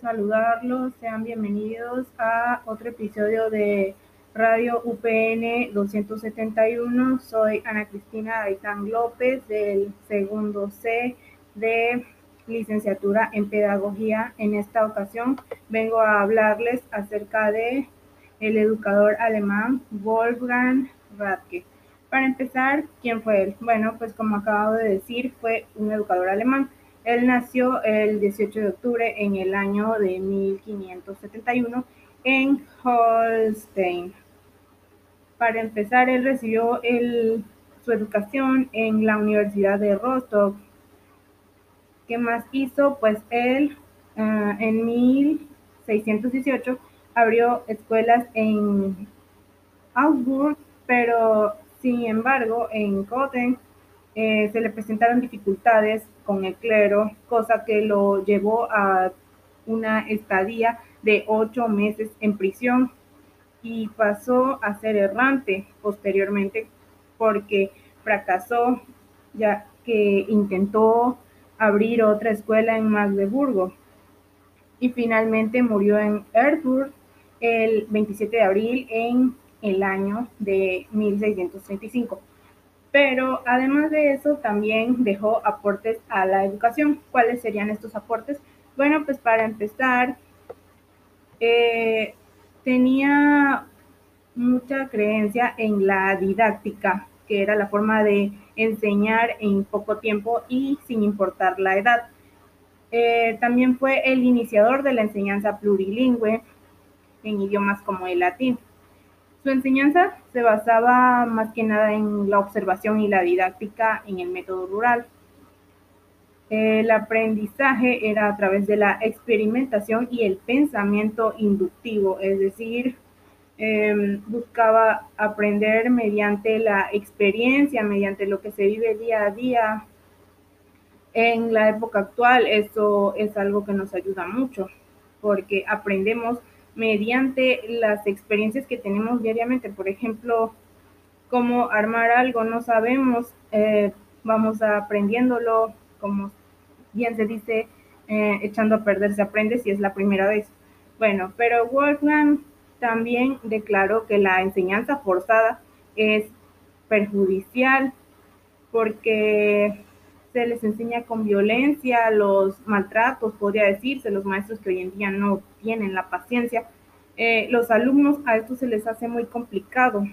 saludarlos. Sean bienvenidos a otro episodio de Radio UPN 271. Soy Ana Cristina Aitán López del segundo C de licenciatura en pedagogía. En esta ocasión vengo a hablarles acerca de el educador alemán Wolfgang Radke. Para empezar, ¿quién fue él? Bueno, pues como acabo de decir, fue un educador alemán él nació el 18 de octubre en el año de 1571 en Holstein. Para empezar, él recibió su educación en la Universidad de Rostock. ¿Qué más hizo? Pues él ah, en 1618 abrió escuelas en Augsburg, pero sin embargo en Goten eh, se le presentaron dificultades con el clero, cosa que lo llevó a una estadía de ocho meses en prisión y pasó a ser errante posteriormente porque fracasó ya que intentó abrir otra escuela en Magdeburgo y finalmente murió en Erfurt el 27 de abril en el año de 1635. Pero además de eso, también dejó aportes a la educación. ¿Cuáles serían estos aportes? Bueno, pues para empezar, eh, tenía mucha creencia en la didáctica, que era la forma de enseñar en poco tiempo y sin importar la edad. Eh, también fue el iniciador de la enseñanza plurilingüe en idiomas como el latín. Su enseñanza se basaba más que nada en la observación y la didáctica en el método rural. El aprendizaje era a través de la experimentación y el pensamiento inductivo, es decir, em, buscaba aprender mediante la experiencia, mediante lo que se vive día a día. En la época actual eso es algo que nos ayuda mucho, porque aprendemos mediante las experiencias que tenemos diariamente. Por ejemplo, cómo armar algo, no sabemos, eh, vamos aprendiéndolo, como bien se dice, eh, echando a perder se aprende si es la primera vez. Bueno, pero Wolfgang también declaró que la enseñanza forzada es perjudicial porque se les enseña con violencia, los maltratos, podría decirse, los maestros que hoy en día no tienen la paciencia. Eh, los alumnos a esto se les hace muy complicado.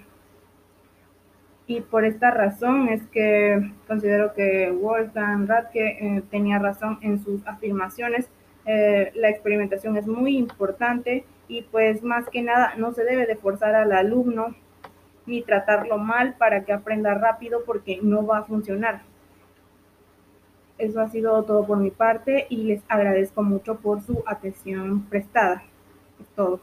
Y por esta razón es que considero que Wolfgang Radke eh, tenía razón en sus afirmaciones. Eh, la experimentación es muy importante y pues más que nada no se debe de forzar al alumno ni tratarlo mal para que aprenda rápido porque no va a funcionar. Eso ha sido todo por mi parte y les agradezco mucho por su atención prestada. Es todo.